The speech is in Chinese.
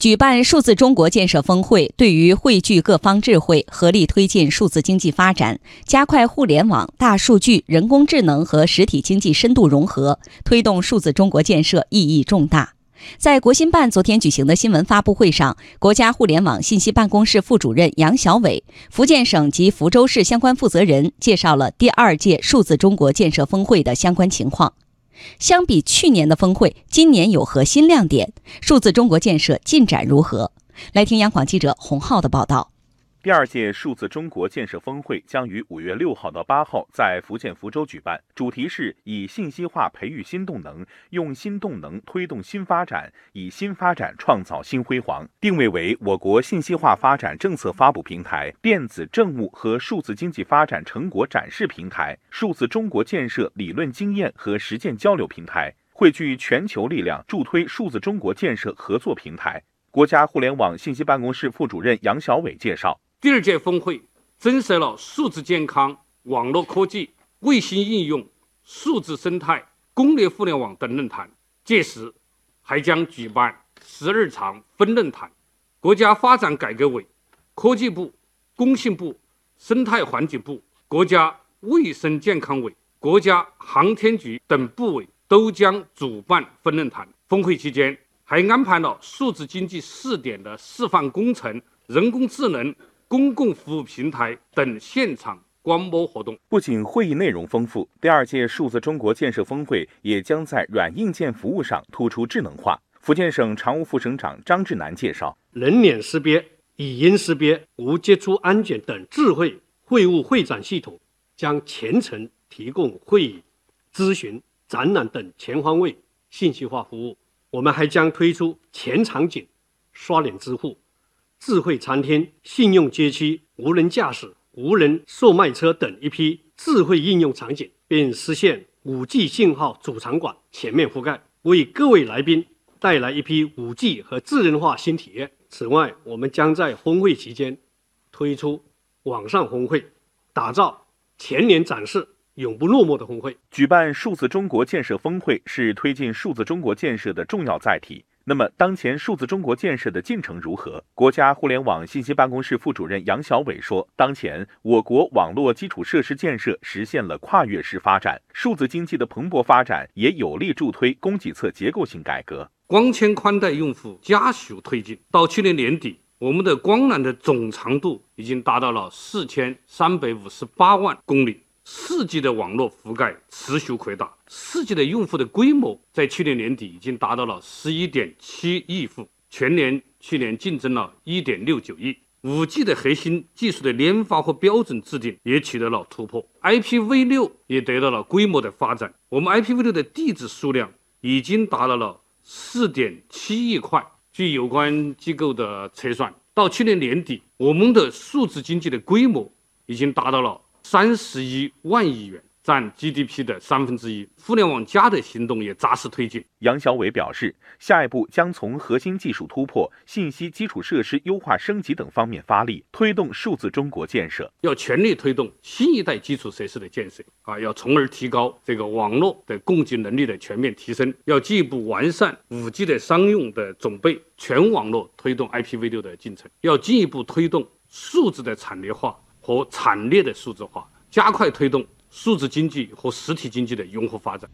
举办数字中国建设峰会，对于汇聚各方智慧，合力推进数字经济发展，加快互联网、大数据、人工智能和实体经济深度融合，推动数字中国建设意义重大。在国新办昨天举行的新闻发布会上，国家互联网信息办公室副主任杨小伟、福建省及福州市相关负责人介绍了第二届数字中国建设峰会的相关情况。相比去年的峰会，今年有何新亮点？数字中国建设进展如何？来听央广记者洪浩的报道。第二届数字中国建设峰会将于五月六号到八号在福建福州举办，主题是以信息化培育新动能，用新动能推动新发展，以新发展创造新辉煌。定位为我国信息化发展政策发布平台、电子政务和数字经济发展成果展示平台、数字中国建设理论经验和实践交流平台，汇聚全球力量助推数字中国建设合作平台。国家互联网信息办公室副主任杨小伟介绍。第二届峰会增设了数字健康、网络科技、卫星应用、数字生态、工业互联网等论坛。届时还将举办十二场分论坛。国家发展改革委、科技部、工信部、生态环境部、国家卫生健康委、国家航天局等部委都将主办分论坛。峰会期间还安排了数字经济试点的示范工程、人工智能。公共服务平台等现场观摩活动，不仅会议内容丰富，第二届数字中国建设峰会也将在软硬件服务上突出智能化。福建省常务副省长张志南介绍，人脸识别、语音识别、无接触安检等智慧会务会展系统将全程提供会议、咨询、展览等全方位信息化服务。我们还将推出全场景刷脸支付。智慧餐厅、信用街区、无人驾驶、无人售卖车等一批智慧应用场景，并实现 5G 信号主场馆全面覆盖，为各位来宾带来一批 5G 和智能化新体验。此外，我们将在峰会期间推出网上峰会，打造全年展示、永不落幕的峰会。举办数字中国建设峰会是推进数字中国建设的重要载体。那么，当前数字中国建设的进程如何？国家互联网信息办公室副主任杨小伟说：“当前，我国网络基础设施建设实现了跨越式发展，数字经济的蓬勃发展也有力助推供给侧结构性改革。光纤宽带用户加速推进，到去年年底，我们的光缆的总长度已经达到了四千三百五十八万公里。”四 G 的网络覆盖持续扩大，四 G 的用户的规模在去年年底已经达到了十一点七亿户，全年去年净增了一点六九亿。五 G 的核心技术的研发和标准制定也取得了突破，IPv6 也得到了规模的发展。我们 IPv6 的地址数量已经达到了四点七亿块。据有关机构的测算，到去年年底，我们的数字经济的规模已经达到了。三十一万亿元，占 GDP 的三分之一。互联网加的行动也扎实推进。杨小伟表示，下一步将从核心技术突破、信息基础设施优化升级等方面发力，推动数字中国建设。要全力推动新一代基础设施的建设啊，要从而提高这个网络的供给能力的全面提升。要进一步完善 5G 的商用的准备，全网络推动 IPv6 的进程。要进一步推动数字的产业化。和产业的数字化，加快推动数字经济和实体经济的融合发展。